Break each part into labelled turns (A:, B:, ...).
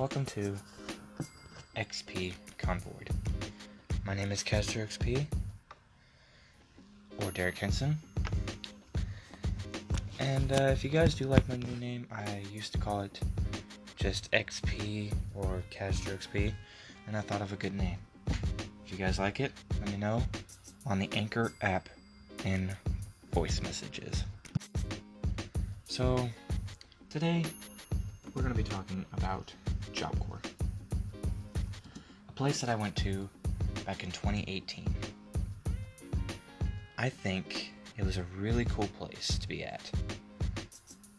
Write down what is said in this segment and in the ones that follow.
A: Welcome to XP Convoid. My name is Castor XP, or Derek Henson. And uh, if you guys do like my new name, I used to call it just XP or Castor XP, and I thought of a good name. If you guys like it, let me know on the Anchor app in voice messages. So, today we're going to be talking about Job Corps, a place that I went to back in 2018. I think it was a really cool place to be at,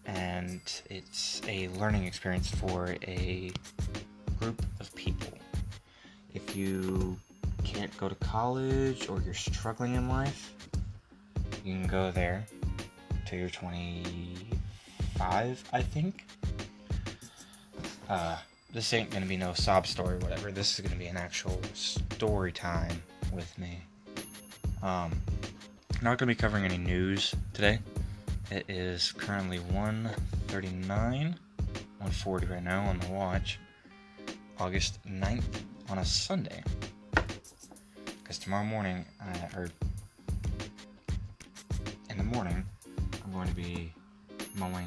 A: and it's a learning experience for a group of people. If you can't go to college or you're struggling in life, you can go there till you're 25, I think. Uh, this ain't gonna be no sob story or whatever. This is gonna be an actual story time with me. Um, not gonna be covering any news today. It is currently 1:39, 1:40 right now on the watch. August 9th on a Sunday. Because tomorrow morning, or in the morning, I'm going to be mowing,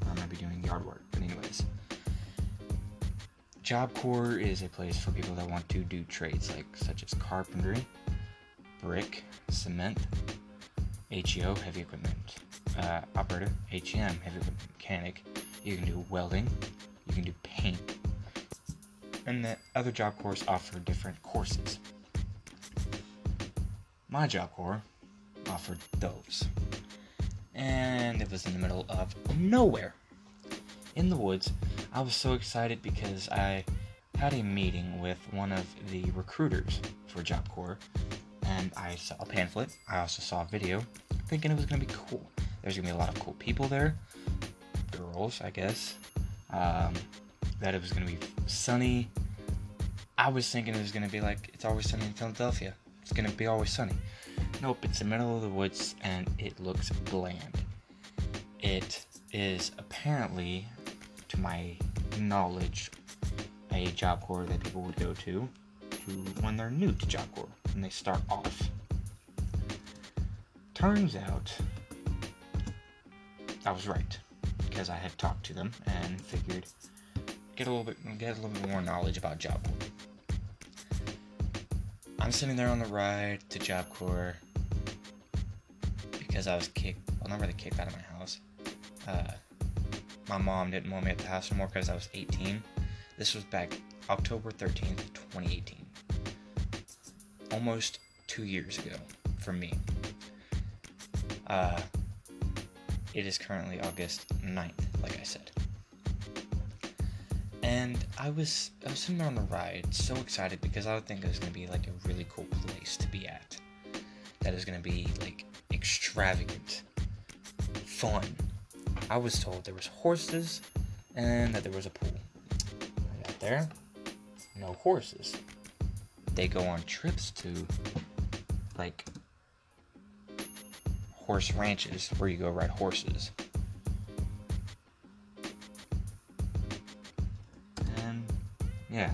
A: or going to be doing yard work. But anyways, Job Corps is a place for people that want to do trades like such as carpentry, brick, cement, HEO, heavy equipment uh, operator, HEM, heavy equipment mechanic. You can do welding, you can do paint, and the other Job Corps offer different courses. My Job Corps offered those, and it was in the middle of nowhere, in the woods. I was so excited because I had a meeting with one of the recruiters for Job Corps, and I saw a pamphlet. I also saw a video, thinking it was gonna be cool. There's gonna be a lot of cool people there, girls, I guess. Um, that it was gonna be sunny. I was thinking it was gonna be like it's always sunny in Philadelphia. It's gonna be always sunny. Nope, it's the middle of the woods and it looks bland. It is apparently, to my knowledge, a Job Corps that people would go to, to when they're new to Job Corps, and they start off. Turns out, I was right because I had talked to them and figured get a little bit get a little bit more knowledge about Job Corps. I'm sitting there on the ride to Job Corps because I was kicked. Well, not really kicked out of my house. Uh, my mom didn't want me at the house anymore because I was 18. This was back October 13th, 2018. Almost two years ago for me. Uh, it is currently August 9th, like I said. And I was I was sitting there on the ride, so excited because I would think it was gonna be like a really cool place to be at. That is gonna be like extravagant, fun. I was told there was horses and that there was a pool. I got there, no horses. They go on trips to like horse ranches where you go ride horses. And yeah.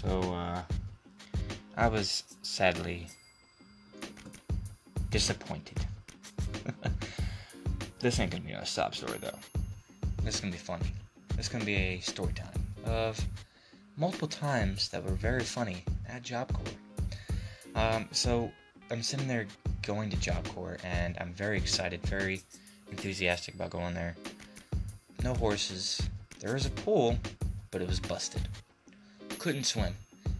A: So uh I was sadly disappointed. This ain't gonna be a stop story though. This is gonna be funny. This is gonna be a story time of multiple times that were very funny at Job Corps. Um, so I'm sitting there going to Job Corps and I'm very excited, very enthusiastic about going there. No horses. There is a pool, but it was busted. Couldn't swim.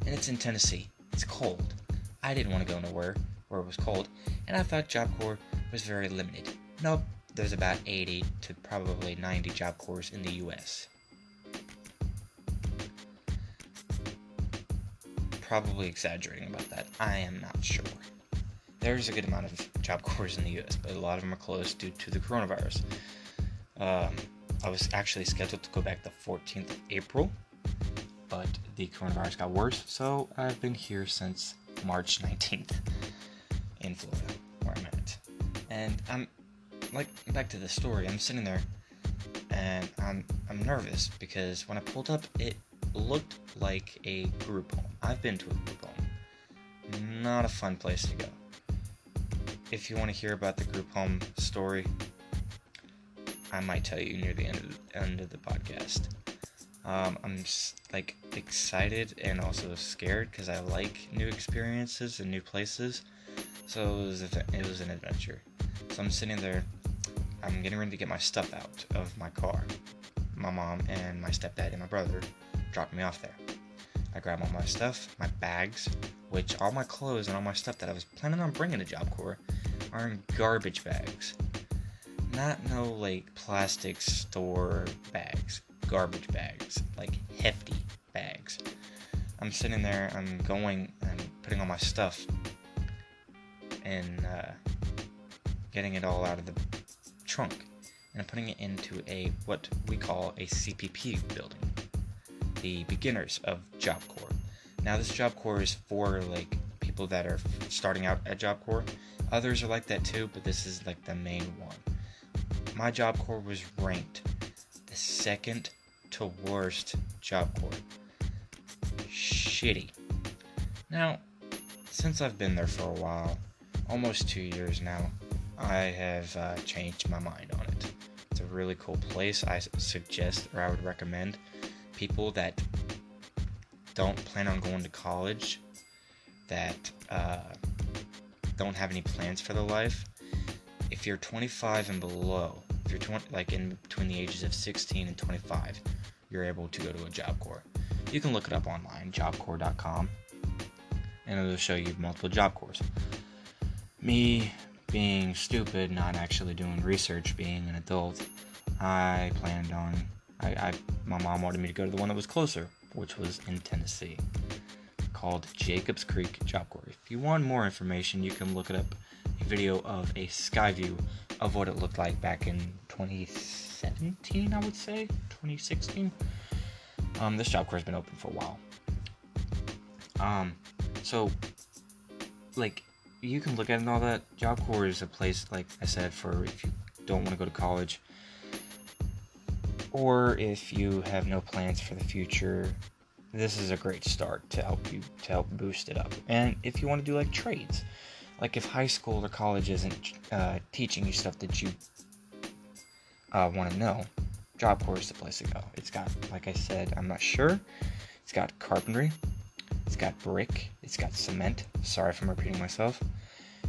A: And it's in Tennessee. It's cold. I didn't want to go nowhere where it was cold, and I thought Job Corps was very limited. Nope, there's about 80 to probably 90 Job Corps in the US. Probably exaggerating about that. I am not sure. There's a good amount of Job Corps in the US, but a lot of them are closed due to the coronavirus. Um, I was actually scheduled to go back the 14th of April, but the coronavirus got worse, so I've been here since March 19th in Florida, where I'm at. And I'm like back to the story. I'm sitting there, and I'm I'm nervous because when I pulled up, it looked like a group home. I've been to a group home. Not a fun place to go. If you want to hear about the group home story, I might tell you near the end of the, end of the podcast. Um, I'm just, like excited and also scared because I like new experiences and new places. So it was, it was an adventure. So I'm sitting there. I'm getting ready to get my stuff out of my car. My mom and my stepdad and my brother dropped me off there. I grab all my stuff, my bags, which all my clothes and all my stuff that I was planning on bringing to Job Corps are in garbage bags. Not no like plastic store bags, garbage bags, like hefty bags. I'm sitting there, I'm going I'm putting all my stuff and uh, getting it all out of the trunk and putting it into a what we call a CPP building, the beginners of Job Corps. Now this Job Corps is for like people that are starting out at Job Corps. Others are like that too, but this is like the main one. My Job Corps was ranked the second to worst Job Corps. Shitty. Now, since I've been there for a while, almost two years now, I have uh, changed my mind on it. It's a really cool place. I suggest or I would recommend people that don't plan on going to college, that uh, don't have any plans for their life. If you're 25 and below, if you're 20, like in between the ages of 16 and 25, you're able to go to a Job Corps. You can look it up online, jobcorps.com, and it'll show you multiple Job Corps me being stupid, not actually doing research, being an adult, I planned on. I, I, my mom wanted me to go to the one that was closer, which was in Tennessee, called Jacobs Creek Job Corps. If you want more information, you can look it up. A video of a sky view of what it looked like back in 2017, I would say, 2016. Um, this Job Corps has been open for a while. Um, so, like, you can look at and all that. Job Corps is a place, like I said, for if you don't want to go to college, or if you have no plans for the future. This is a great start to help you to help boost it up. And if you want to do like trades, like if high school or college isn't uh, teaching you stuff that you uh, want to know, Job Corps is the place to go. It's got, like I said, I'm not sure. It's got carpentry, it's got brick, it's got cement. Sorry if I'm repeating myself.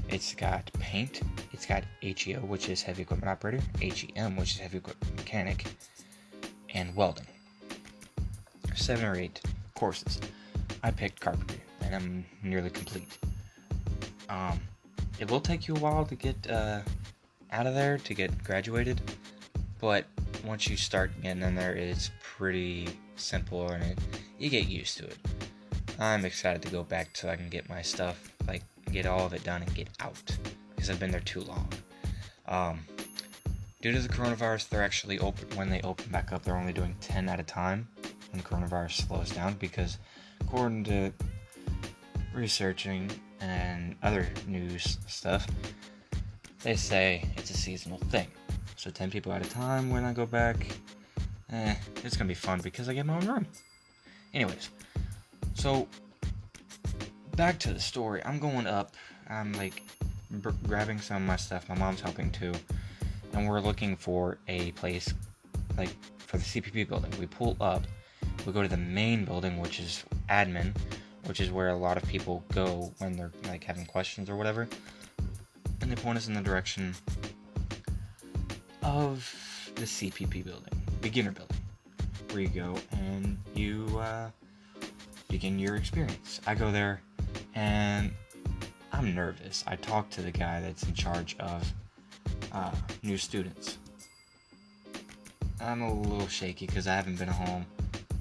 A: It's got paint. It's got HEO, which is heavy equipment operator, HEM, which is heavy equipment mechanic, and welding. Seven or eight courses. I picked carpentry, and I'm nearly complete. Um, it will take you a while to get uh, out of there to get graduated, but once you start getting in there, it's pretty simple and it, you get used to it. I'm excited to go back so I can get my stuff, like get all of it done and get out because I've been there too long. Um, due to the coronavirus, they're actually open when they open back up. They're only doing 10 at a time when the coronavirus slows down because, according to researching and other news stuff, they say it's a seasonal thing. So 10 people at a time when I go back, eh, it's gonna be fun because I get my own room. Anyways, so, back to the story. I'm going up. I'm like b- grabbing some of my stuff. My mom's helping too. And we're looking for a place like for the CPP building. We pull up. We go to the main building, which is admin, which is where a lot of people go when they're like having questions or whatever. And they point us in the direction of the CPP building, beginner building, where you go and you uh, begin your experience. I go there and I'm nervous. I talk to the guy that's in charge of uh, new students. I'm a little shaky because I haven't been home.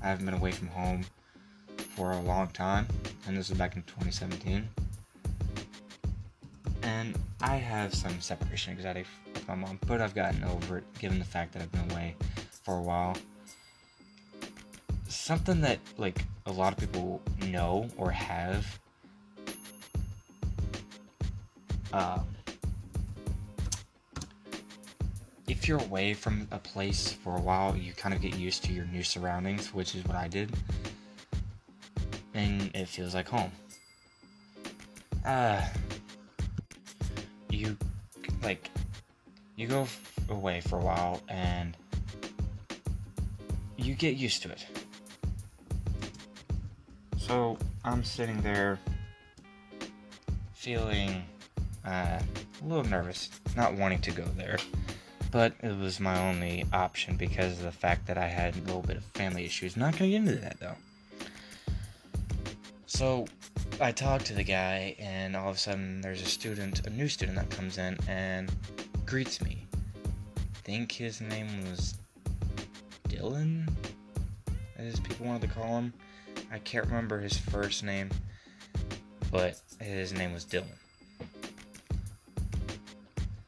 A: I haven't been away from home for a long time, and this was back in 2017. And I have some separation anxiety with my mom, but I've gotten over it given the fact that I've been away for a while something that like a lot of people know or have um, if you're away from a place for a while, you kind of get used to your new surroundings, which is what I did. And it feels like home. Uh, you, like, you go f- away for a while and you get used to it. So I'm sitting there feeling uh, a little nervous, not wanting to go there but it was my only option because of the fact that I had a little bit of family issues. Not gonna get into that though. So I talked to the guy, and all of a sudden there's a student, a new student that comes in and greets me. I think his name was Dylan, as people wanted to call him. I can't remember his first name, but his name was Dylan.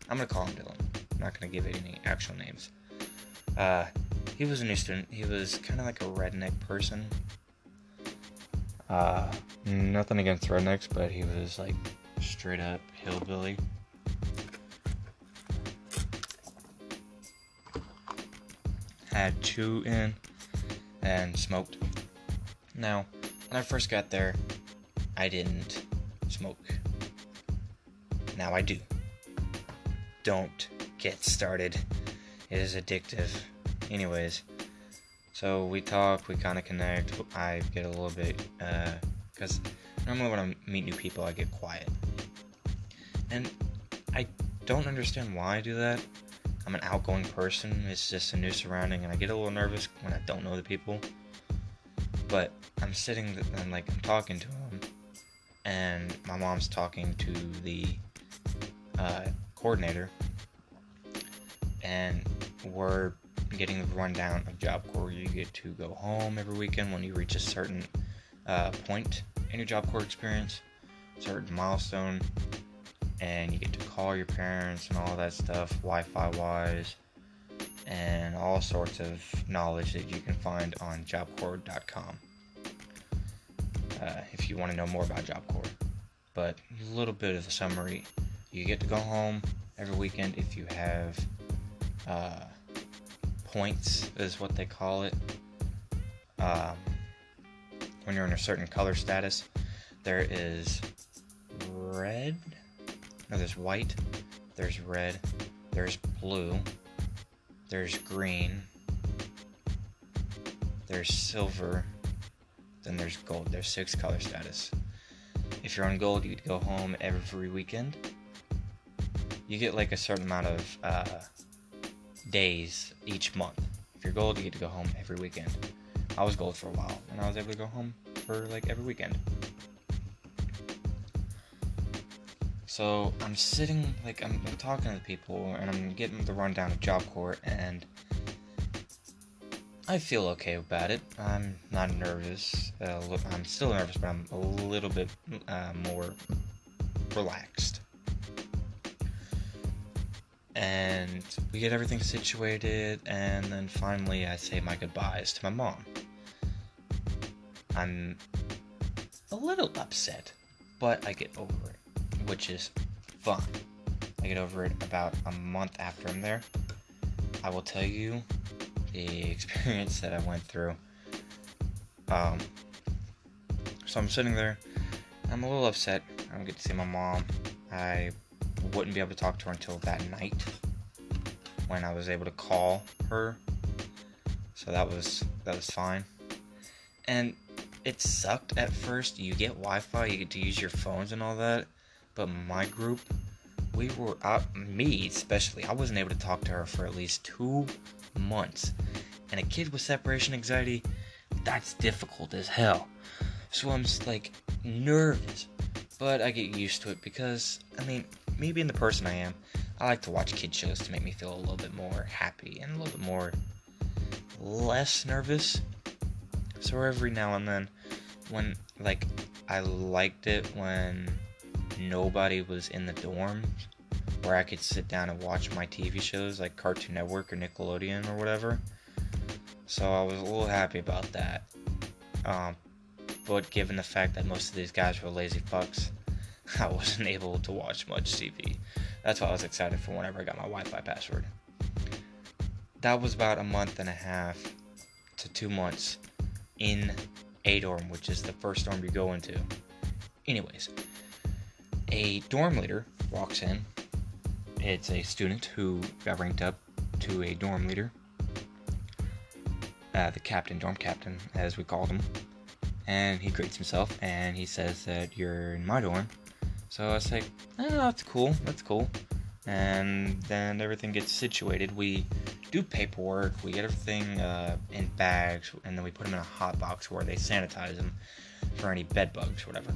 A: I'm gonna call him Dylan. I'm not gonna give it any actual names. Uh, he was a new student. He was kind of like a redneck person. Uh, nothing against rednecks, but he was like straight up hillbilly. Had two in and smoked. Now, when I first got there, I didn't smoke. Now I do. Don't get started. It is addictive. Anyways, so we talk, we kind of connect. I get a little bit, because uh, normally when I meet new people, I get quiet. And I don't understand why I do that. I'm an outgoing person, it's just a new surrounding, and I get a little nervous when I don't know the people. But I'm sitting and like I'm talking to him, and my mom's talking to the uh, coordinator, and we're getting the rundown of Job Corps. You get to go home every weekend when you reach a certain uh, point in your Job Corps experience, certain milestone, and you get to call your parents and all that stuff, Wi-Fi wise, all sorts of knowledge that you can find on JobCorps.com. Uh, if you want to know more about Job Corps, but a little bit of a summary. You get to go home every weekend if you have uh, points is what they call it. Um, when you're in a certain color status, there is red. No, there's white. There's red. There's blue. There's green. There's silver. Then there's gold. There's six color status. If you're on gold, you'd go home every weekend. You get like a certain amount of uh, days each month. If you're gold, you get to go home every weekend. I was gold for a while, and I was able to go home for like every weekend. So I'm sitting, like, I'm, I'm talking to people, and I'm getting the rundown of Job Corps, and I feel okay about it. I'm not nervous. Uh, I'm still nervous, but I'm a little bit uh, more relaxed and we get everything situated, and then finally I say my goodbyes to my mom. I'm a little upset, but I get over it, which is fun. I get over it about a month after I'm there. I will tell you the experience that I went through. Um, so I'm sitting there. I'm a little upset. I don't get to see my mom. I wouldn't be able to talk to her until that night when I was able to call her. So that was that was fine. And it sucked at first. You get Wi-Fi, you get to use your phones and all that. But my group, we were uh, me especially. I wasn't able to talk to her for at least two months. And a kid with separation anxiety, that's difficult as hell. So I'm just like nervous, but I get used to it because I mean me being the person I am, I like to watch kid shows to make me feel a little bit more happy and a little bit more less nervous. So every now and then, when like I liked it when nobody was in the dorms, where I could sit down and watch my TV shows like Cartoon Network or Nickelodeon or whatever. So I was a little happy about that. Um, but given the fact that most of these guys were lazy fucks, I wasn't able to watch much TV. That's why I was excited for whenever I got my Wi Fi password. that was about a month and a half to two months in a dorm, which is the first dorm you go into. Anyways, a dorm leader walks in. It's a student who got ranked up to a dorm leader, uh, the captain, dorm captain, as we called him. And he greets himself and he says that you're in my dorm. So I say, oh, that's cool, that's cool. And then everything gets situated. We do paperwork, we get everything uh, in bags, and then we put them in a hot box where they sanitize them for any bed bugs, or whatever.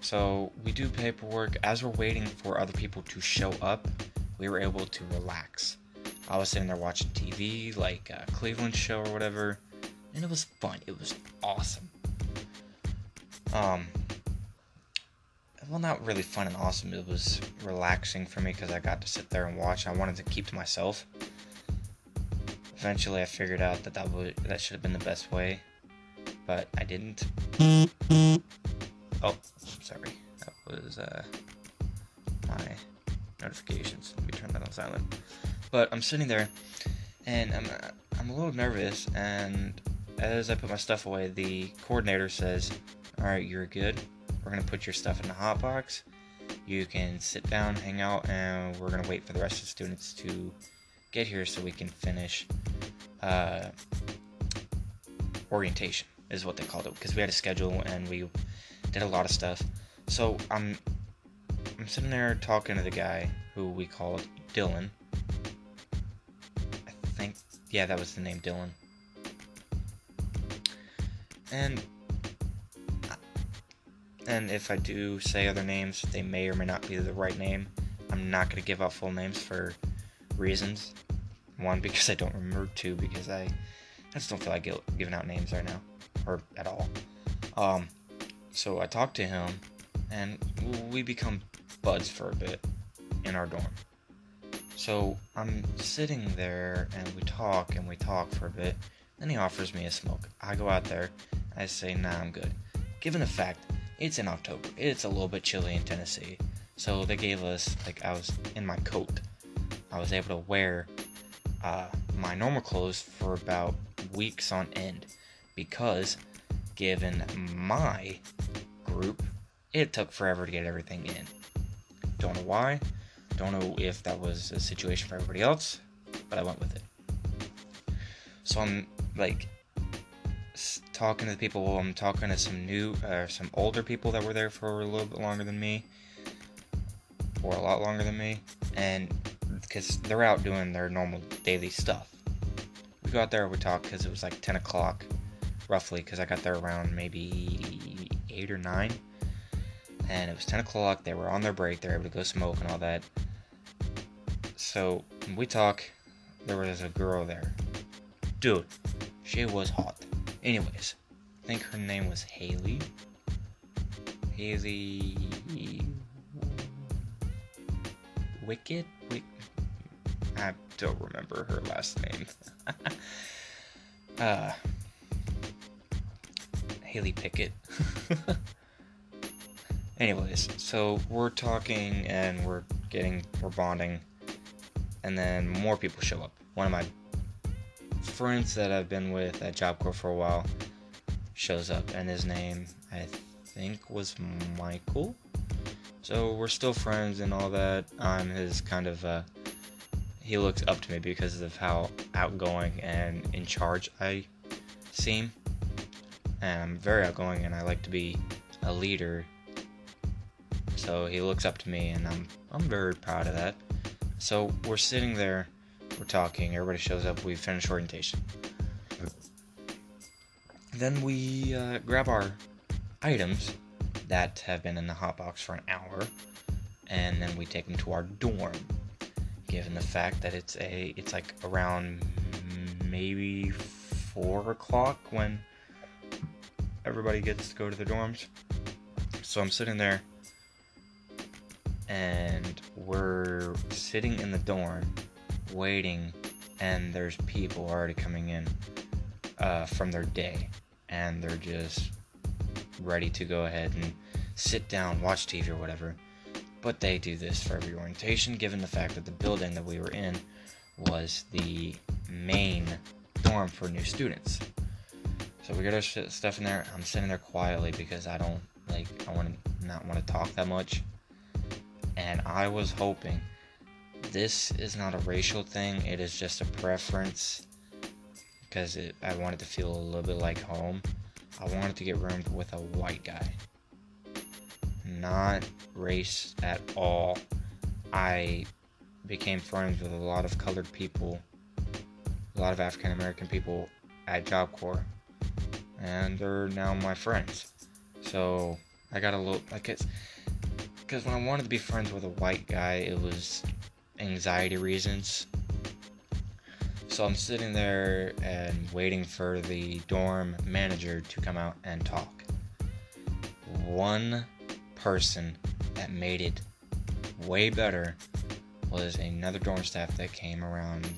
A: So we do paperwork. As we're waiting for other people to show up, we were able to relax. I was sitting there watching TV, like a Cleveland show or whatever, and it was fun. It was awesome. Um, well, not really fun and awesome. It was relaxing for me because I got to sit there and watch. I wanted to keep to myself. Eventually, I figured out that that would that should have been the best way, but I didn't. Oh, sorry. That was uh, my notifications. Let me turn that on silent. But I'm sitting there, and I'm I'm a little nervous. And as I put my stuff away, the coordinator says, "All right, you're good. We're gonna put your stuff in the hot box. You can sit down, hang out, and we're gonna wait for the rest of the students to get here so we can finish uh, orientation." Is what they called it because we had a schedule and we did a lot of stuff. So I'm I'm sitting there talking to the guy who we called Dylan. I think yeah, that was the name Dylan. And and if I do say other names, they may or may not be the right name. I'm not gonna give out full names for reasons. One, because I don't remember. Two, because I, I just don't feel like giving out names right now, or at all. Um, so I talked to him, and we become buds for a bit in our dorm. So I'm sitting there, and we talk and we talk for a bit. Then he offers me a smoke. I go out there. I say, Nah, I'm good. Given the fact it's in October, it's a little bit chilly in Tennessee. So they gave us like I was in my coat. I was able to wear uh, my normal clothes for about weeks on end because given my group, it took forever to get everything in. Don't know why. Don't know if that was a situation for everybody else, but I went with it. So I'm like talking to the people. I'm talking to some new, uh, some older people that were there for a little bit longer than me, or a lot longer than me, and because they're out doing their normal daily stuff. We got there, we talked because it was like 10 o'clock roughly, because I got there around maybe 8 or 9. And it was 10 o'clock, they were on their break, they were able to go smoke and all that. So, we talk, there was a girl there. Dude, she was hot. Anyways, I think her name was Haley. Haley. Wicked? Wick- I don't remember her last name. uh, Haley Pickett. Anyways, so we're talking and we're getting, we're bonding, and then more people show up. One of my friends that I've been with at Job Corps for a while shows up, and his name, I think, was Michael. So we're still friends and all that. I'm his kind of, uh, he looks up to me because of how outgoing and in charge I seem and I'm very outgoing and I like to be a leader. So he looks up to me and I'm I'm very proud of that. So we're sitting there, we're talking, everybody shows up, we finish orientation. Then we uh, grab our items that have been in the hot box for an hour, and then we take them to our dorm. Given the fact that it's a, it's like around maybe four o'clock when everybody gets to go to the dorms. So I'm sitting there and we're sitting in the dorm waiting and there's people already coming in uh, from their day and they're just ready to go ahead and sit down watch tv or whatever but they do this for every orientation given the fact that the building that we were in was the main dorm for new students. So we get our stuff in there. I'm sitting there quietly because I don't like I want to not want to talk that much. And I was hoping this is not a racial thing. It is just a preference because it, I wanted to feel a little bit like home. I wanted to get roomed with a white guy. Not race at all. I became friends with a lot of colored people, a lot of African American people at Job Corps, and they're now my friends. So I got a little like it's because when I wanted to be friends with a white guy, it was anxiety reasons. So I'm sitting there and waiting for the dorm manager to come out and talk. One person that made it way better was another dorm staff that came around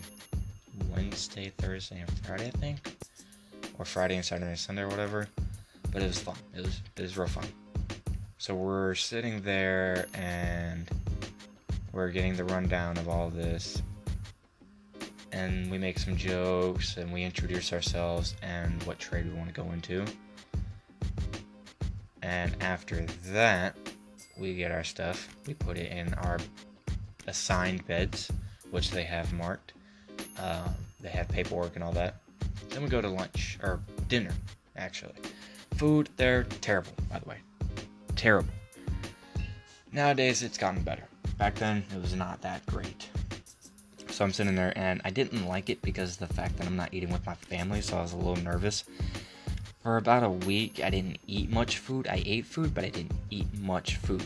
A: Wednesday, Thursday, and Friday, I think, or Friday and Saturday and Sunday or whatever. But it was fun. It was it was real fun. So we're sitting there and we're getting the rundown of all this. And we make some jokes and we introduce ourselves and what trade we want to go into. And after that, we get our stuff. We put it in our assigned beds, which they have marked. Uh, they have paperwork and all that. Then we go to lunch, or dinner, actually. Food, they're terrible, by the way terrible. Nowadays, it's gotten better. Back then, it was not that great. So I'm sitting there, and I didn't like it because of the fact that I'm not eating with my family, so I was a little nervous. For about a week, I didn't eat much food. I ate food, but I didn't eat much food.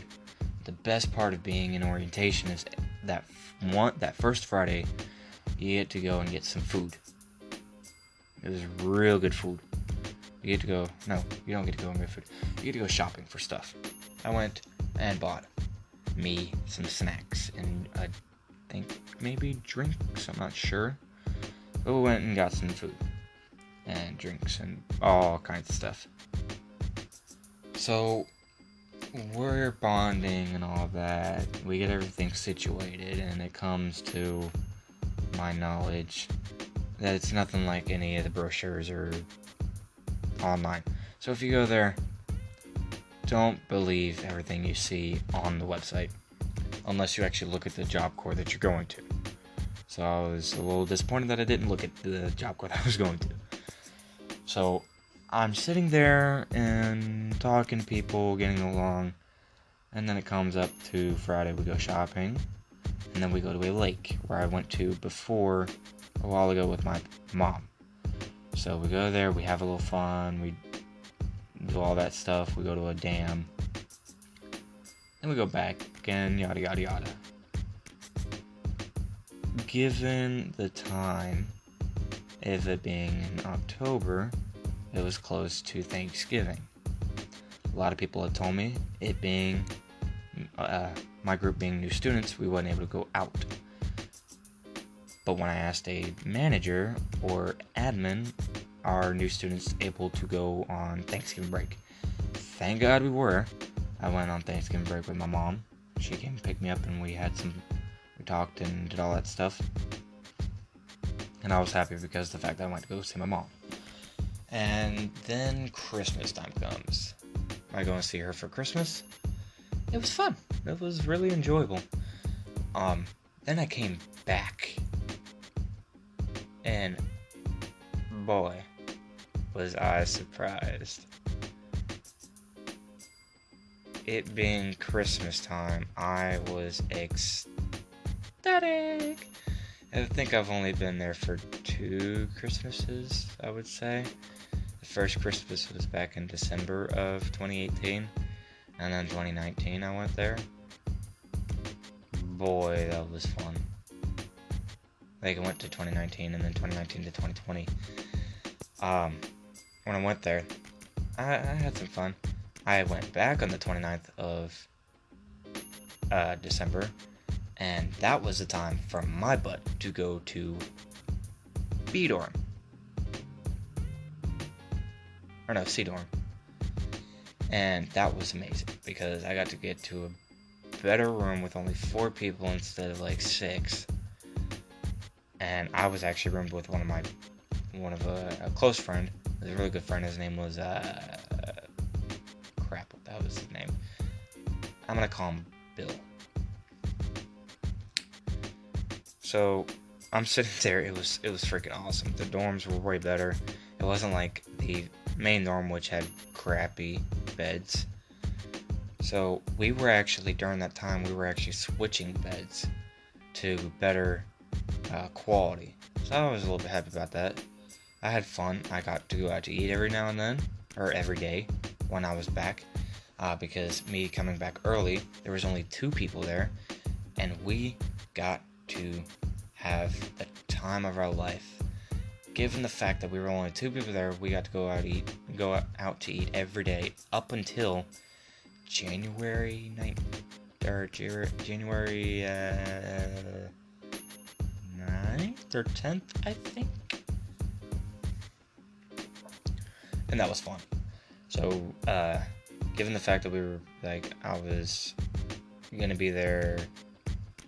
A: The best part of being in orientation is that one that first Friday, you get to go and get some food. It was real good food. You get to go. No, you don't get to go and get food. You get to go shopping for stuff. I went and bought me some snacks and I think maybe drinks. I'm not sure. But we went and got some food and drinks and all kinds of stuff. So we're bonding and all that. We get everything situated, and it comes to my knowledge that it's nothing like any of the brochures or online. So if you go there, don't believe everything you see on the website unless you actually look at the job corps that you're going to. So I was a little disappointed that I didn't look at the job corps that I was going to. So I'm sitting there and talking to people, getting along, and then it comes up to Friday we go shopping, and then we go to a lake where I went to before a while ago with my mom. So we go there, we have a little fun, we do all that stuff, we go to a dam, then we go back again, yada yada yada. Given the time of it being in October, it was close to Thanksgiving. A lot of people had told me it being uh, my group being new students, we wasn't able to go out. But when I asked a manager or admin, are new students able to go on Thanksgiving break? Thank God we were. I went on Thanksgiving break with my mom. She came and picked me up, and we had some, we talked and did all that stuff. And I was happy because the fact that I went to go see my mom. And then Christmas time comes. I go and see her for Christmas. It was fun. It was really enjoyable. Um, then I came back and boy, was I surprised. It being Christmas time, I was ecstatic. I think I've only been there for two Christmases, I would say. The first Christmas was back in December of 2018, and then 2019 I went there. Boy, that was fun. Like I went to 2019 and then 2019 to 2020. Um, when I went there, I, I had some fun. I went back on the 29th of uh, December, and that was the time for my butt to go to B dorm. Or no, C dorm. And that was amazing because I got to get to a better room with only four people instead of like six and I was actually roomed with one of my one of a, a close friend, a really good friend. His name was uh, crap. That was his name? I'm gonna call him Bill. So I'm sitting there. It was it was freaking awesome. The dorms were way better. It wasn't like the main dorm, which had crappy beds. So we were actually during that time we were actually switching beds to better uh, quality. So I was a little bit happy about that. I had fun. I got to go out to eat every now and then, or every day when I was back, uh, because me coming back early, there was only two people there, and we got to have the time of our life. Given the fact that we were only two people there, we got to go out eat, go out to eat every day up until January 9th, or January uh, 9th or 10th, I think. And that was fun. So, uh, given the fact that we were, like, I was gonna be there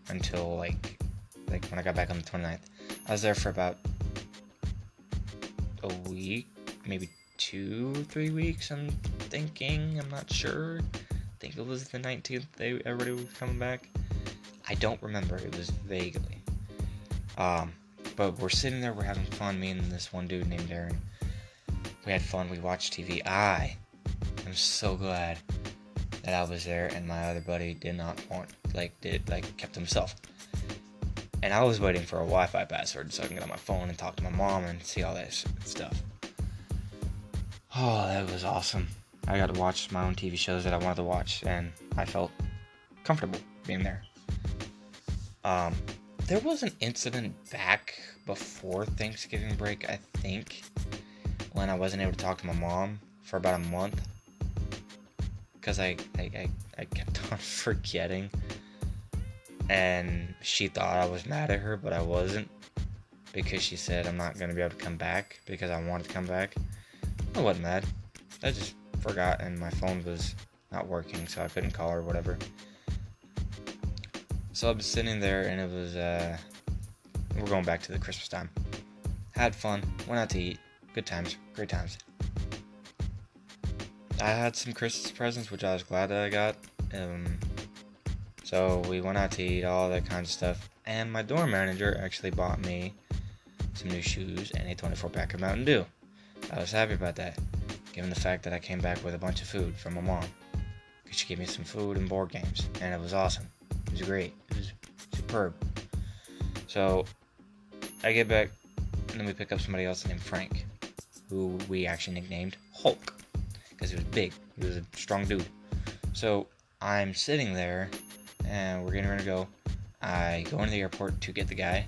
A: until, like, like when I got back on the 29th, I was there for about a week, maybe two, three weeks, I'm thinking. I'm not sure. I think it was the 19th they everybody was coming back. I don't remember. It was vaguely. Um, but we're sitting there, we're having fun. Me and this one dude named Aaron. We had fun. We watched TV. I am so glad that I was there, and my other buddy did not want, like, did like kept himself. And I was waiting for a Wi-Fi password so I can get on my phone and talk to my mom and see all that stuff. Oh, that was awesome. I got to watch my own TV shows that I wanted to watch, and I felt comfortable being there. Um, there was an incident back before Thanksgiving break, I think, when I wasn't able to talk to my mom for about a month because I, I, I, I kept on forgetting and she thought I was mad at her, but I wasn't because she said I'm not gonna be able to come back because I wanted to come back. I wasn't mad. I just forgot and my phone was not working, so I couldn't call her or whatever. So I was sitting there and it was uh we're going back to the Christmas time. Had fun, went out to eat, good times, great times. I had some Christmas presents which I was glad that I got. Um, so we went out to eat, all that kind of stuff. And my dorm manager actually bought me some new shoes and a 24 pack of Mountain Dew. I was happy about that, given the fact that I came back with a bunch of food from my mom. She gave me some food and board games, and it was awesome. It was great. It was superb. So I get back, and then we pick up somebody else named Frank, who we actually nicknamed Hulk, because he was big. He was a strong dude. So I'm sitting there and we're getting ready to go. I go into the airport to get the guy,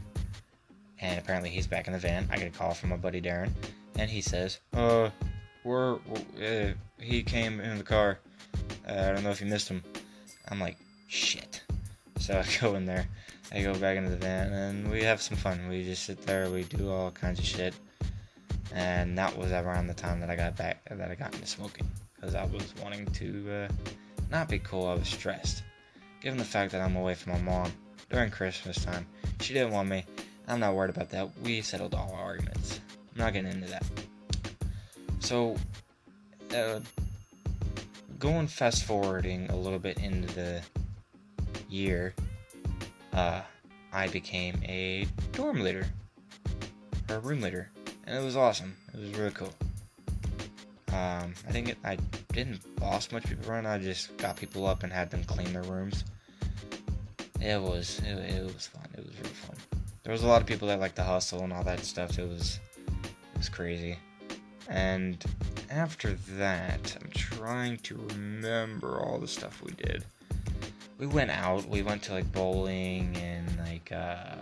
A: and apparently he's back in the van. I get a call from my buddy Darren, and he says, "Uh, we're, uh, he came in the car. Uh, I don't know if you missed him." I'm like, "Shit." So I go in there. I go back into the van, and we have some fun. We just sit there. We do all kinds of shit. And that was around the time that I got back, that I got into smoking, because I was wanting to uh, not be cool. I was stressed given the fact that I'm away from my mom during Christmas time. She didn't want me. I'm not worried about that. We settled all our arguments. I'm not getting into that. So, uh, going fast forwarding a little bit into the year, uh, I became a dorm leader, or a room leader, and it was awesome. It was really cool. Um, I think I didn't boss much people around. I just got people up and had them clean their rooms. It was it, it was fun. It was really fun. There was a lot of people that liked the hustle and all that stuff. It was it was crazy. And after that, I'm trying to remember all the stuff we did. We went out. We went to like bowling and like uh,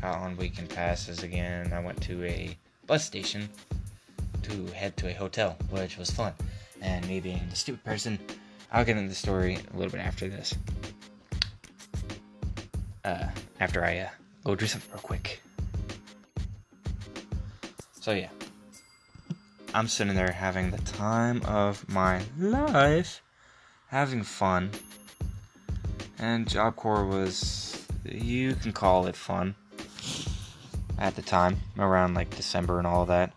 A: got on weekend passes again. I went to a bus station to head to a hotel, which was fun. And me being the stupid person, I'll get into the story a little bit after this. Uh, after I uh, go do something real quick. So yeah, I'm sitting there having the time of my life, having fun, and Job Corps was, you can call it fun. at the time, around like December and all that.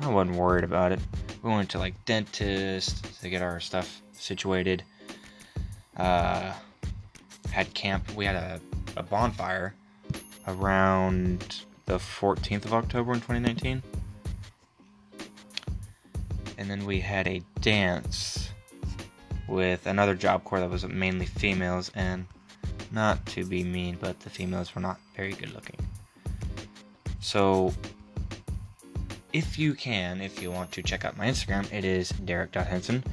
A: I wasn't worried about it. We went to like dentist to get our stuff situated. Uh, had camp. We had a, a bonfire around the 14th of October in 2019. And then we had a dance with another job corps that was mainly females, and not to be mean, but the females were not very good looking. So, if you can, if you want to check out my Instagram, it is derrick.henson,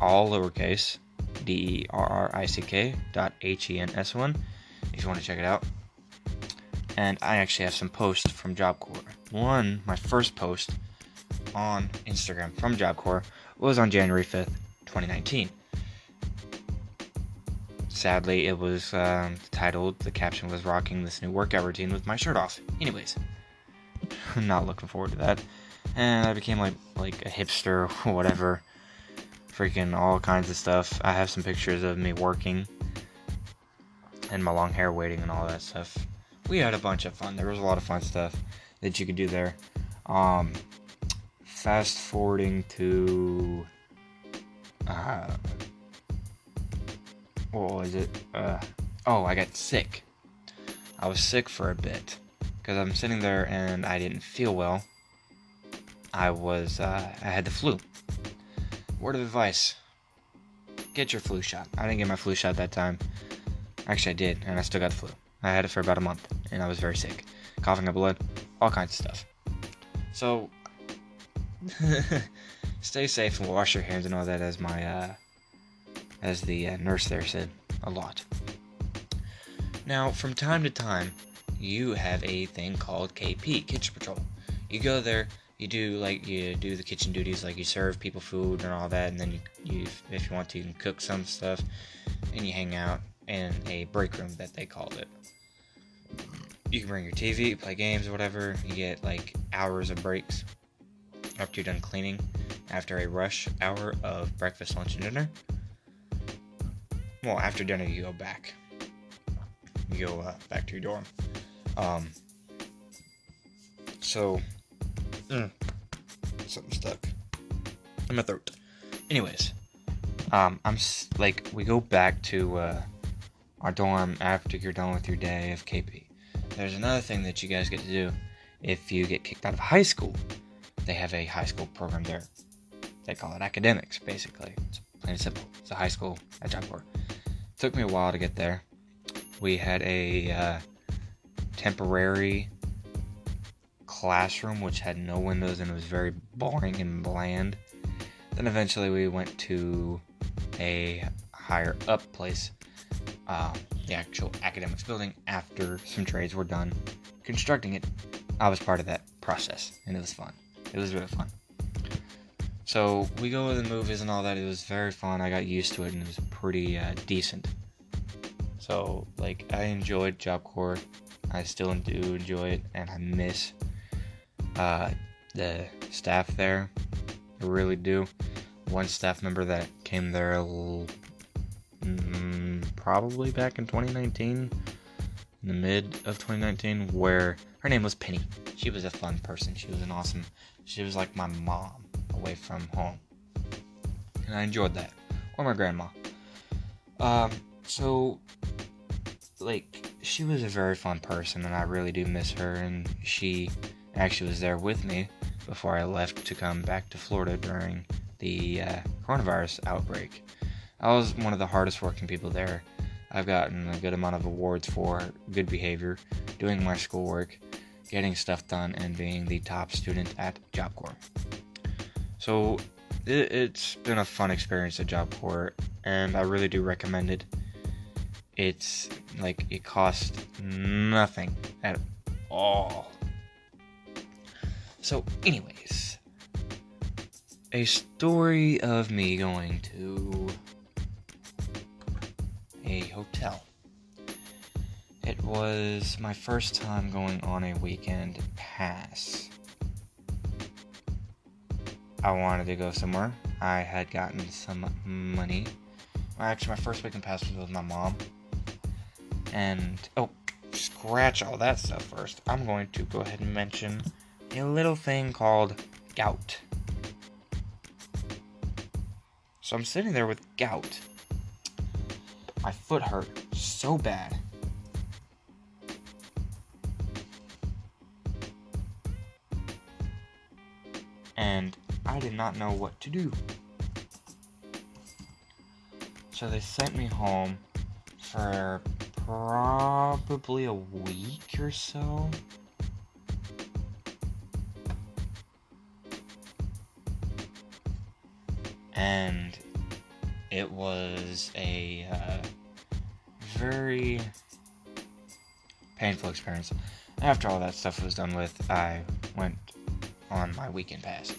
A: all lowercase, D E R R I C K dot H E N S 1, if you want to check it out. And I actually have some posts from Job Corps. One, my first post on Instagram from Job Corps was on January 5th, 2019. Sadly, it was um, titled, the caption was Rocking This New Workout Routine with My Shirt Off. Anyways, I'm not looking forward to that. And I became like like a hipster or whatever. Freaking all kinds of stuff. I have some pictures of me working and my long hair waiting and all that stuff. We had a bunch of fun. There was a lot of fun stuff that you could do there. Um, fast forwarding to uh, what was it? Uh, oh, I got sick. I was sick for a bit because I'm sitting there and I didn't feel well. I was uh, I had the flu. Word of advice: get your flu shot. I didn't get my flu shot that time. Actually, I did, and I still got the flu. I had it for about a month, and I was very sick, coughing up blood, all kinds of stuff. So, stay safe and wash your hands and all that, as my uh, as the uh, nurse there said a lot. Now, from time to time, you have a thing called KP, Kitchen Patrol. You go there, you do like you do the kitchen duties, like you serve people food and all that, and then you, you if you want to, you can cook some stuff, and you hang out in a break room that they called it. You can bring your TV, play games or whatever. You get like hours of breaks after you're done cleaning, after a rush hour of breakfast, lunch, and dinner. Well, after dinner, you go back. You go uh, back to your dorm. Um, so, mm, something stuck in my throat. Anyways, um, I'm like, we go back to uh, our dorm after you're done with your day of KP. There's another thing that you guys get to do if you get kicked out of high school. They have a high school program there. They call it academics, basically. It's plain and simple. It's a high school at Job Corps. Took me a while to get there. We had a uh, temporary classroom which had no windows and it was very boring and bland. Then eventually we went to a higher up place, uh, the actual academics building, after some trades were done constructing it. I was part of that process and it was fun. It was really fun. So we go to the movies and all that. It was very fun. I got used to it and it was pretty uh, decent. So like I enjoyed Job Corps. I still do enjoy it, and I miss uh, the staff there. I really do. One staff member that came there l- mm, probably back in 2019, in the mid of 2019, where her name was Penny. She was a fun person. She was an awesome. She was like my mom away from home, and I enjoyed that. Or my grandma. Um, so like she was a very fun person and I really do miss her and she actually was there with me before I left to come back to Florida during the uh, coronavirus outbreak. I was one of the hardest working people there. I've gotten a good amount of awards for good behavior, doing my schoolwork, getting stuff done, and being the top student at Job Corps. So it, it's been a fun experience at Job Corps, and I really do recommend it it's like it costs nothing at all. So, anyways, a story of me going to a hotel. It was my first time going on a weekend pass. I wanted to go somewhere. I had gotten some money. Actually, my first weekend pass was with my mom and oh, scratch all that stuff first, I'm going to go ahead and mention a little thing called gout. So I'm sitting there with gout. My foot hurt so bad. I did not know what to do. So they sent me home for probably a week or so. And it was a uh, very painful experience. After all that stuff was done with, I went on my weekend pass.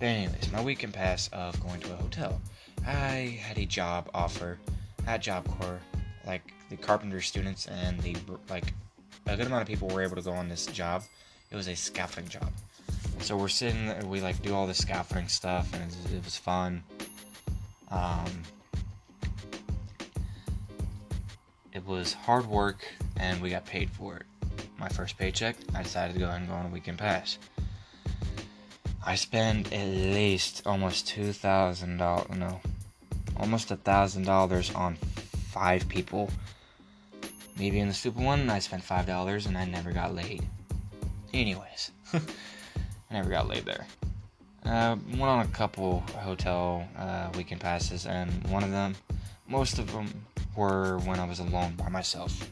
A: Anyways, my weekend pass of going to a hotel. I had a job offer at Job Corps, like the carpenter students and the like a good amount of people were able to go on this job. It was a scaffolding job. So we're sitting, there, we like do all the scaffolding stuff, and it was, it was fun. Um, it was hard work, and we got paid for it. My first paycheck, I decided to go and go on a weekend pass. I spent at least almost two thousand dollars, no, almost a thousand dollars on five people. Maybe in the stupid one, I spent five dollars and I never got laid. Anyways, I never got laid there. Uh, went on a couple hotel uh, weekend passes, and one of them, most of them were when I was alone by myself,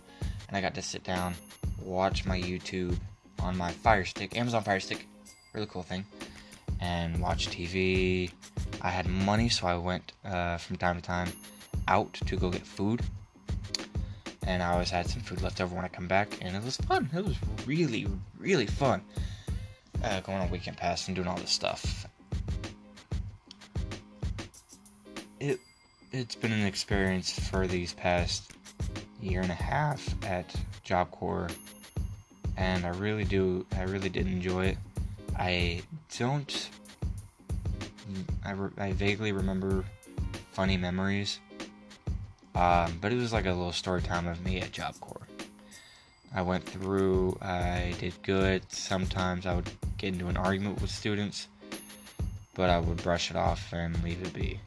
A: and I got to sit down, watch my YouTube on my Fire Stick, Amazon Fire Stick, really cool thing, and watch TV. I had money, so I went uh, from time to time out to go get food. And I always had some food left over when I come back, and it was fun. It was really, really fun uh, going on weekend pass and doing all this stuff. It it's been an experience for these past year and a half at Job Corps, and I really do. I really did enjoy it. I don't. I, re- I vaguely remember funny memories, um, but it was like a little story time of me at Job Corps. I went through. I did good. Sometimes I would get into an argument with students, but I would brush it off and leave it be.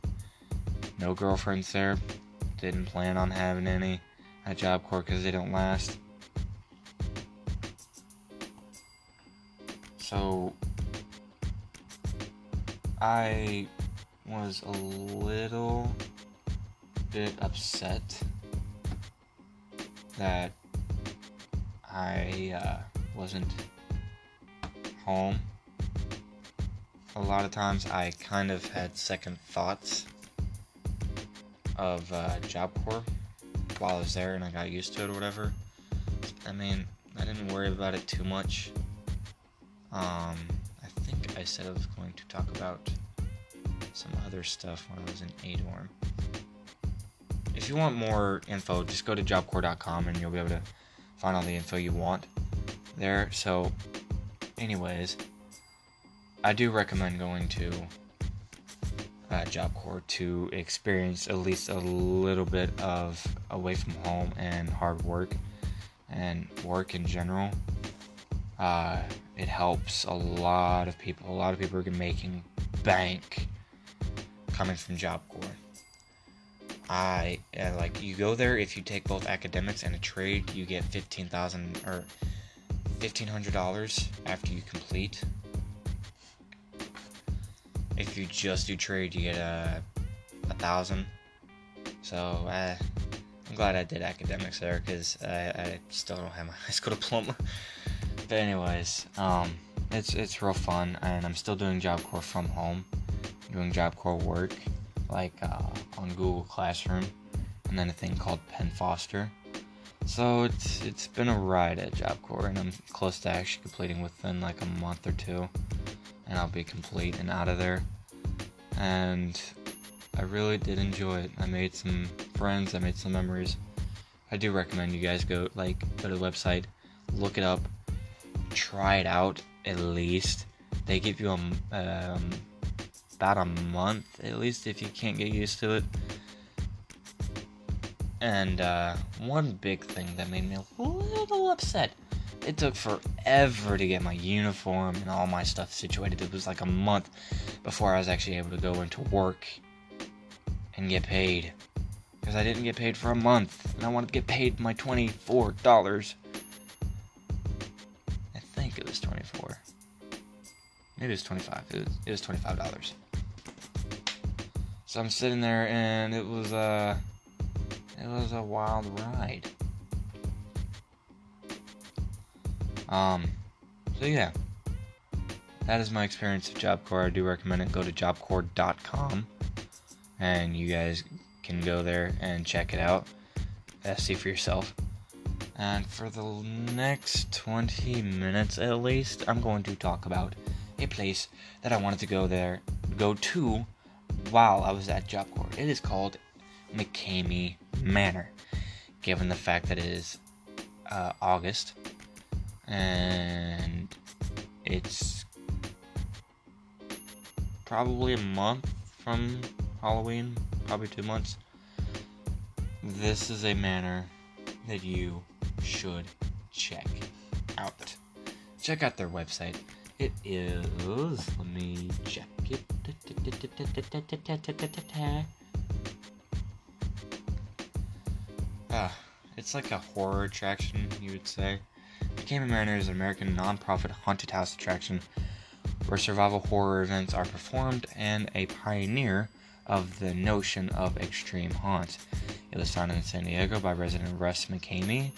A: No girlfriends there. Didn't plan on having any at Job Corps because they don't last. So I was a little bit upset that I uh, wasn't home. A lot of times I kind of had second thoughts of uh, Job Corps while I was there and I got used to it or whatever. I mean, I didn't worry about it too much. Um, I think I said I was going to talk about some other stuff when I was in A dorm. If you want more info, just go to jobcorps.com and you'll be able to find all the info you want there. So, anyways, I do recommend going to uh, Job Corps to experience at least a little bit of away from home and hard work and work in general. Uh, it helps a lot of people. A lot of people are making bank coming from Job Corps. I uh, like you go there if you take both academics and a trade, you get fifteen thousand or fifteen hundred dollars after you complete. If you just do trade, you get a a thousand. So uh, I'm glad I did academics there because I, I still don't have my high school diploma. But anyways, um, it's it's real fun, and I'm still doing Job Corps from home, doing Job Corps work like uh, on Google Classroom, and then a thing called Penn Foster. So it's it's been a ride at Job Corps, and I'm close to actually completing within like a month or two, and I'll be complete and out of there. And I really did enjoy it. I made some friends. I made some memories. I do recommend you guys go like go to the website, look it up, try it out at least. They give you a um, about a month at least if you can't get used to it. And uh, one big thing that made me a little upset. It took forever to get my uniform and all my stuff situated. It was like a month before I was actually able to go into work and get paid. Because I didn't get paid for a month, and I wanted to get paid my $24. I think it was 24 Maybe it was 25 It was, $25. So I'm sitting there, and it was, a it was a wild ride. Um, so yeah, that is my experience of Job Corps. I do recommend it. Go to jobcorps.com, and you guys can go there and check it out. See for yourself. And for the next 20 minutes at least, I'm going to talk about a place that I wanted to go there, go to while I was at Job Corps. It is called McKamey Manor, given the fact that it is uh, August and it's probably a month from Halloween, probably two months. This is a manor that you should check out. Check out their website. It is. Let me check it. Ah, it's like a horror attraction, you would say. McKamey Manor is an American non-profit haunted house attraction where survival horror events are performed and a pioneer of the notion of extreme haunts. It was founded in San Diego by resident Russ McKamey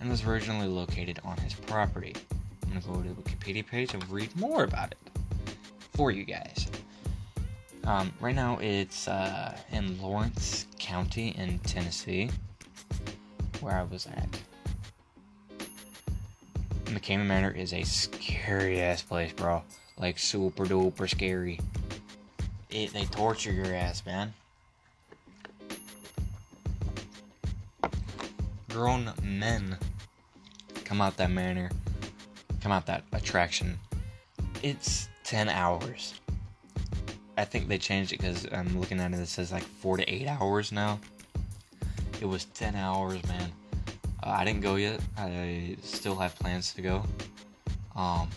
A: and was originally located on his property. I'm going to go to the Wikipedia page and read more about it for you guys. Um, right now, it's uh, in Lawrence County in Tennessee, where I was at. McKamey Manor is a scary ass place, bro. Like super duper scary. It they torture your ass, man. Grown men come out that manor, come out that attraction. It's ten hours. I think they changed it because I'm looking at it. It says like four to eight hours now. It was ten hours, man. Uh, I didn't go yet. I still have plans to go. Um,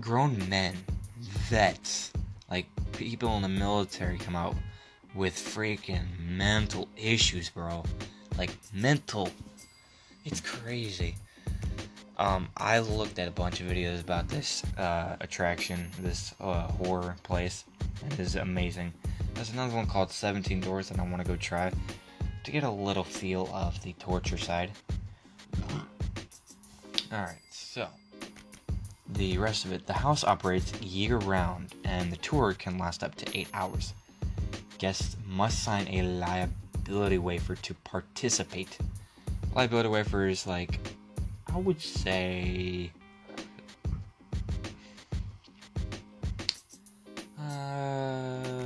A: grown men, vets, like people in the military come out with freaking mental issues, bro. Like mental. It's crazy. Um, I looked at a bunch of videos about this uh, attraction, this uh, horror place. And it is amazing. There's another one called 17 Doors that I want to go try to get a little feel of the torture side. Alright, so the rest of it. The house operates year round and the tour can last up to 8 hours. Guests must sign a liability waiver to participate. Liability waiver is like, I would say. uh,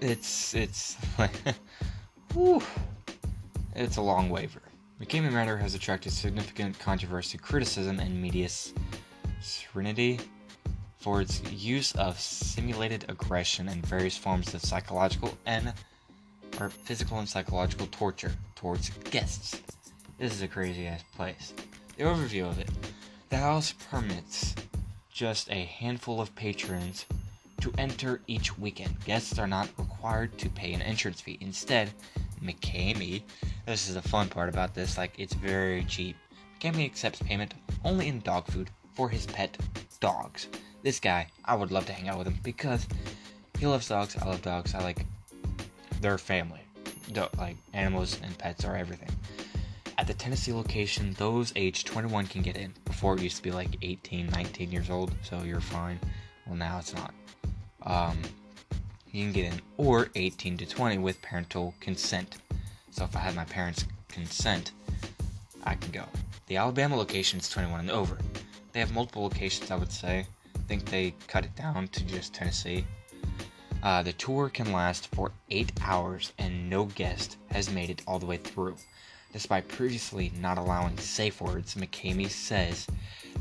A: it's it's whew, it's a long waiver. McKamey Manor has attracted significant controversy, criticism, and media serenity for its use of simulated aggression and various forms of psychological and or physical and psychological torture towards guests. This is a crazy ass place. The overview of it. The house permits just a handful of patrons to enter each weekend. Guests are not required to pay an entrance fee. Instead, McKamey, this is the fun part about this, like it's very cheap. McKamey accepts payment only in dog food for his pet dogs. This guy, I would love to hang out with him because he loves dogs. I love dogs. I like their family. Like animals and pets are everything. At the Tennessee location, those age 21 can get in. Before it used to be like 18, 19 years old, so you're fine. Well, now it's not um, you can get in, or 18 to 20 with parental consent. So if I have my parents' consent, I can go. The Alabama location is 21 and over. They have multiple locations, I would say. Think they cut it down to just Tennessee. Uh, the tour can last for 8 hours, and no guest has made it all the way through. Despite previously not allowing safe words, McKamey says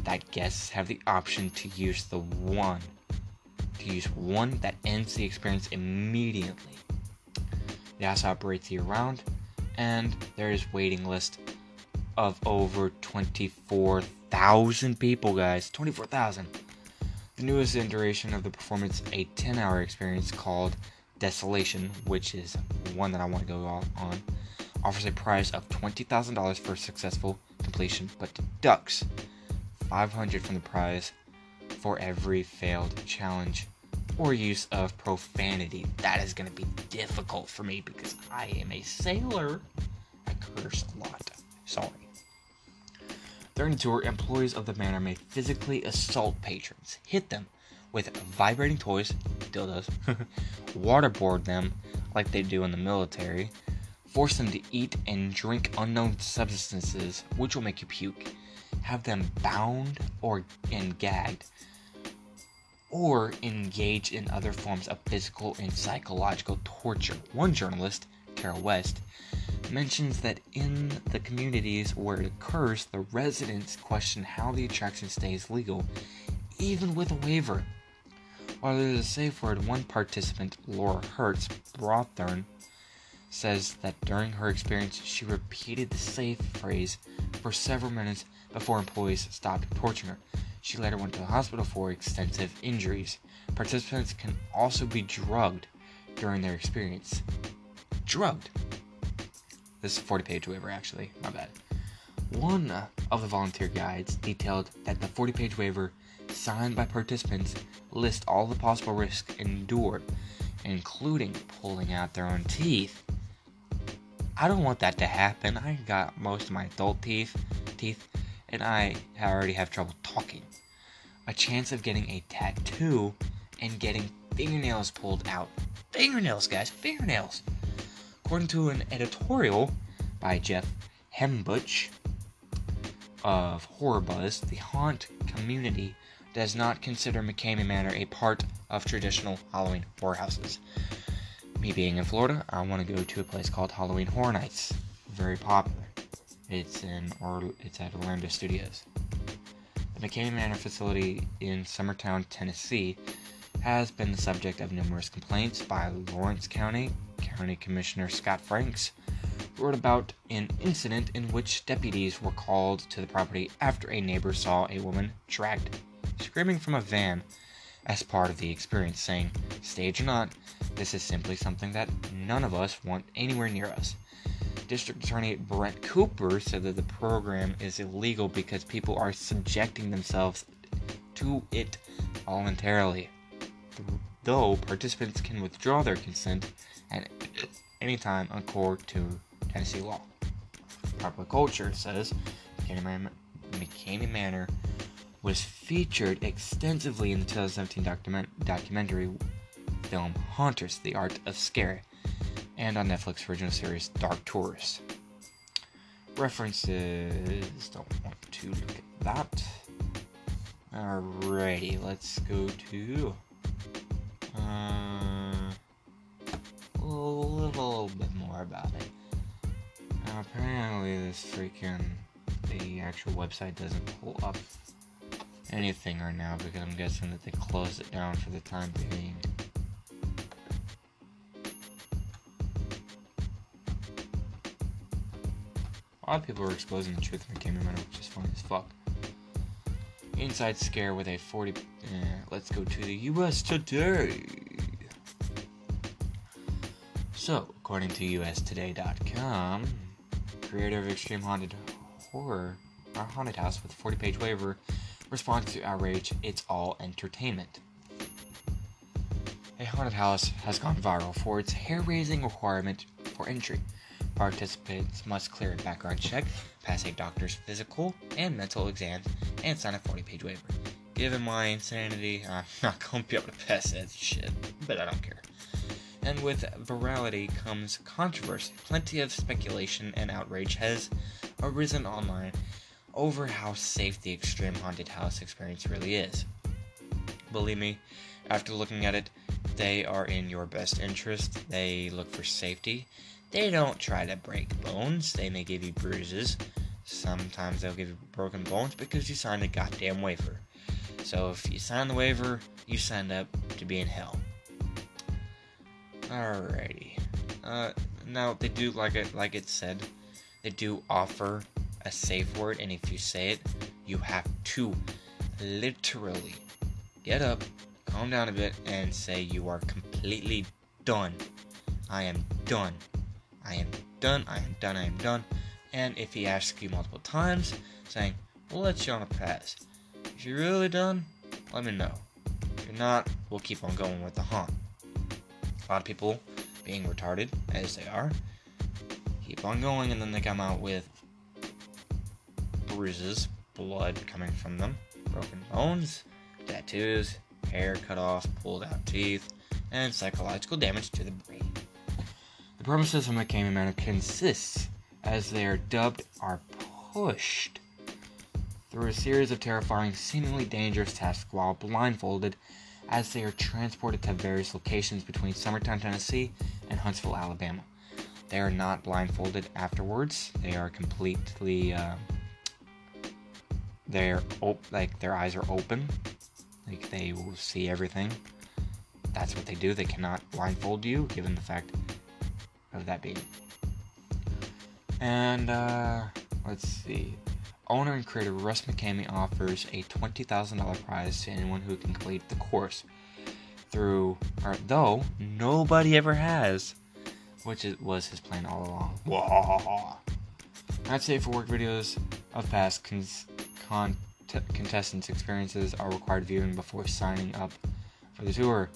A: that guests have the option to use the one to use one that ends the experience immediately. It also operates year round, and there is waiting list of over 24,000 people, guys. 24,000. The newest iteration of the performance, a 10 hour experience called Desolation, which is one that I want to go on, offers a prize of $20,000 for successful completion, but deducts 500 from the prize for every failed challenge or use of profanity. That is going to be difficult for me because I am a sailor. I curse a lot. Sorry. During the tour, employees of the manor may physically assault patrons, hit them with vibrating toys, dildos, waterboard them like they do in the military, force them to eat and drink unknown substances which will make you puke, have them bound or and gagged, or engage in other forms of physical and psychological torture. One journalist, Carol West, mentions that in the communities where it occurs, the residents question how the attraction stays legal, even with a waiver. While it is a safe word, one participant, Laura Hertz Brothern, says that during her experience, she repeated the safe phrase for several minutes before employees stopped torturing her. She later went to the hospital for extensive injuries. Participants can also be drugged during their experience. Drugged. This is a 40 page waiver, actually. My bad. One of the volunteer guides detailed that the 40 page waiver signed by participants lists all the possible risks endured, including pulling out their own teeth. I don't want that to happen. I got most of my adult teeth, teeth, and I already have trouble talking. A chance of getting a tattoo and getting fingernails pulled out. Fingernails, guys, fingernails. According to an editorial by Jeff Heimbuch of Horror Buzz, the haunt community does not consider McKamey Manor a part of traditional Halloween horror houses. Me being in Florida, I want to go to a place called Halloween Horror Nights. Very popular. It's in or it's at Orlando Studios. The McKamey Manor facility in Summertown, Tennessee, has been the subject of numerous complaints by Lawrence County, County Commissioner Scott Franks wrote about an incident in which deputies were called to the property after a neighbor saw a woman dragged, screaming from a van as part of the experience, saying, Stage or not, this is simply something that none of us want anywhere near us. District Attorney Brent Cooper said that the program is illegal because people are subjecting themselves to it voluntarily. Though participants can withdraw their consent, at any time according to Tennessee law. Popular culture says McKamey Manor was featured extensively in the 2017 document- documentary film Haunters, The Art of Scare, and on Netflix original series Dark Tourist. References, don't want to look at that. Alrighty, let's go to. Uh, little bit more about it. Now, apparently, this freaking the actual website doesn't pull up anything right now because I'm guessing that they closed it down for the time being. A lot of people are exposing the truth of McKamey Manor, which is funny as fuck. Inside scare with a 40. Uh, let's go to the US today. So, according to USToday.com, creator of Extreme Haunted Horror, our haunted house with a 40 page waiver, responds to outrage, it's all entertainment. A haunted house has gone viral for its hair raising requirement for entry. Participants must clear a background check, pass a doctor's physical and mental exams, and sign a 40 page waiver. Given my insanity, I'm not gonna be able to pass that shit, but I don't care and with virality comes controversy. Plenty of speculation and outrage has arisen online over how safe the extreme haunted house experience really is. Believe me, after looking at it, they are in your best interest. They look for safety. They don't try to break bones. They may give you bruises. Sometimes they'll give you broken bones because you signed a goddamn waiver. So if you sign the waiver, you signed up to be in hell. Alrighty. Uh, now they do like it like it said, they do offer a safe word, and if you say it, you have to literally get up, calm down a bit, and say you are completely done. I am done. I am done. I am done. I am done. And if he asks you multiple times, saying, We'll let you on a pass. If you're really done, let me know. If you're not, we'll keep on going with the haunt. A lot of people, being retarded as they are, keep on going and then they come out with bruises, blood coming from them, broken bones, tattoos, hair cut off, pulled out teeth, and psychological damage to the brain. The promises of McKamey Manor consists, as they are dubbed, are pushed through a series of terrifying, seemingly dangerous tasks while blindfolded as they are transported to various locations between Summertown, Tennessee and Huntsville, Alabama. They are not blindfolded afterwards. They are completely, uh, they're op- like their eyes are open, like they will see everything. That's what they do. They cannot blindfold you, given the fact of that being. And uh, let's see. Owner and creator Russ McKamey offers a $20,000 prize to anyone who can complete the course. Through, or though nobody ever has, which is, was his plan all along. Whoa. Not safe for work videos of past cons- con- t- contestants' experiences are required viewing before signing up for the tour.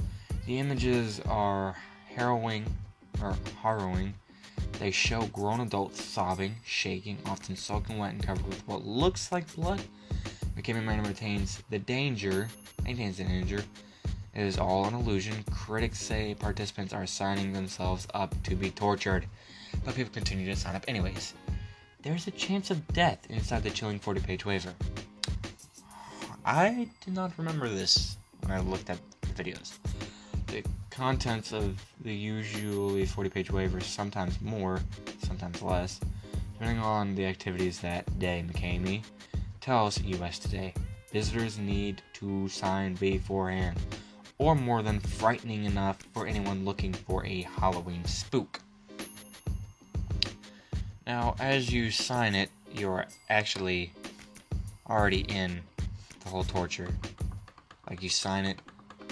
A: The images are harrowing, or harrowing they show grown adults sobbing, shaking, often soaking wet and covered with what looks like blood. McKamey Manor maintains the danger, maintains the danger. It is all an illusion. Critics say participants are signing themselves up to be tortured, but people continue to sign up anyways. There's a chance of death inside the chilling 40 page waiver. I did not remember this when I looked at the videos. The contents of the usually 40 page waivers, sometimes more, sometimes less, depending on the activities that day. McKamey tells US Today visitors need to sign beforehand, or more than frightening enough for anyone looking for a Halloween spook. Now, as you sign it, you're actually already in the whole torture. Like, you sign it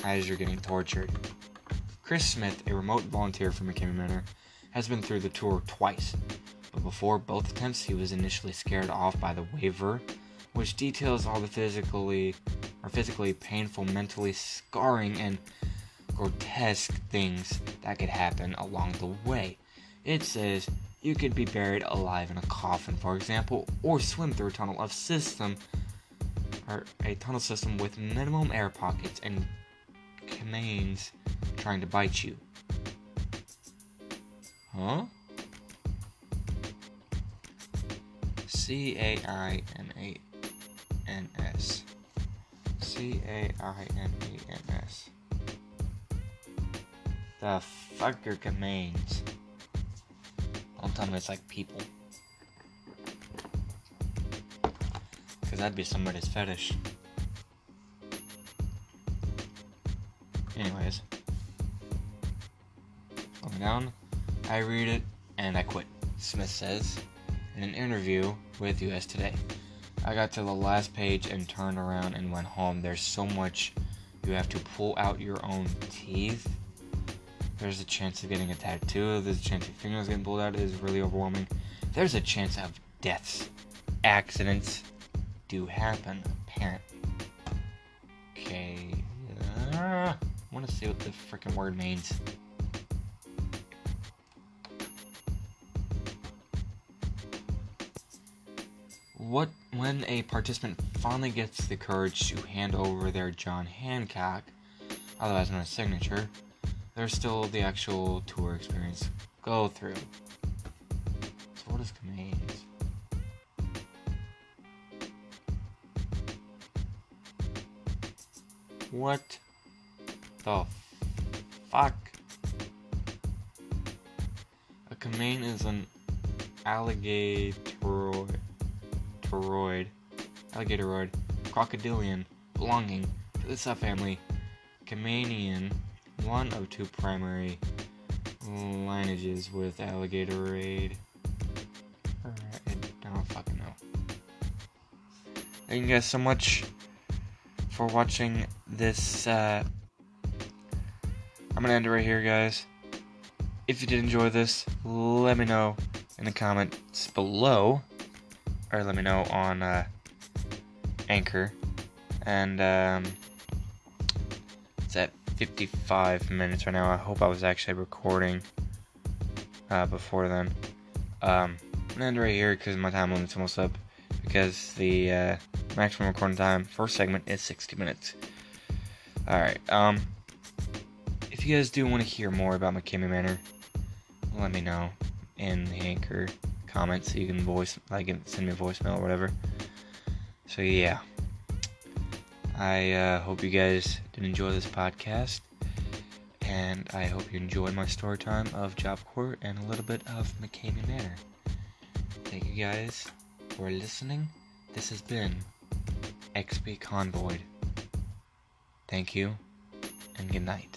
A: as you're getting tortured. Chris Smith, a remote volunteer for McKamey Manor, has been through the tour twice, but before both attempts, he was initially scared off by the waiver, which details all the physically or physically painful, mentally scarring, and grotesque things that could happen along the way. It says you could be buried alive in a coffin, for example, or swim through a tunnel of system or a tunnel system with minimum air pockets and canaines trying to bite you. Huh? C A I N A N S. C A I N A N S. The fucker remains. Don't tell me it's like people. Because that'd be somebody's fetish. Anyways. Going down, I read it and I quit, Smith says in an interview with US Today. I got to the last page and turned around and went home. There's so much you have to pull out your own teeth. There's a chance of getting a tattoo. There's a chance your fingernails getting pulled out. It is really overwhelming. There's a chance of deaths. Accidents do happen, apparently. Okay. Uh, want to see what the freaking word means. What when a participant finally gets the courage to hand over their John Hancock, otherwise known as signature, there's still the actual tour experience go through. So what is commands? What the fuck? A Kamane is an alligatoroid, toroid, alligatoroid, crocodilian belonging to the subfamily Caymanian, one of two primary lineages with alligatoroid. I don't fucking know. Thank you guys so much for watching this. Uh, I'm gonna end it right here, guys. If you did enjoy this, let me know in the comments below, or let me know on uh, Anchor. And um, it's at 55 minutes right now. I hope I was actually recording uh, before then. Um, I'm gonna end right here because my time limit's almost up. Because the uh, maximum recording time for segment is 60 minutes. Alright, um, if you guys do want to hear more about McKamey Manor, let me know in the anchor comments so you can voice like send me a voicemail or whatever. So yeah. I uh, hope you guys did enjoy this podcast. And I hope you enjoyed my story time of Job Corps and a little bit of McKamey Manor. Thank you guys for listening. This has been XP Convoy. Thank you and good night.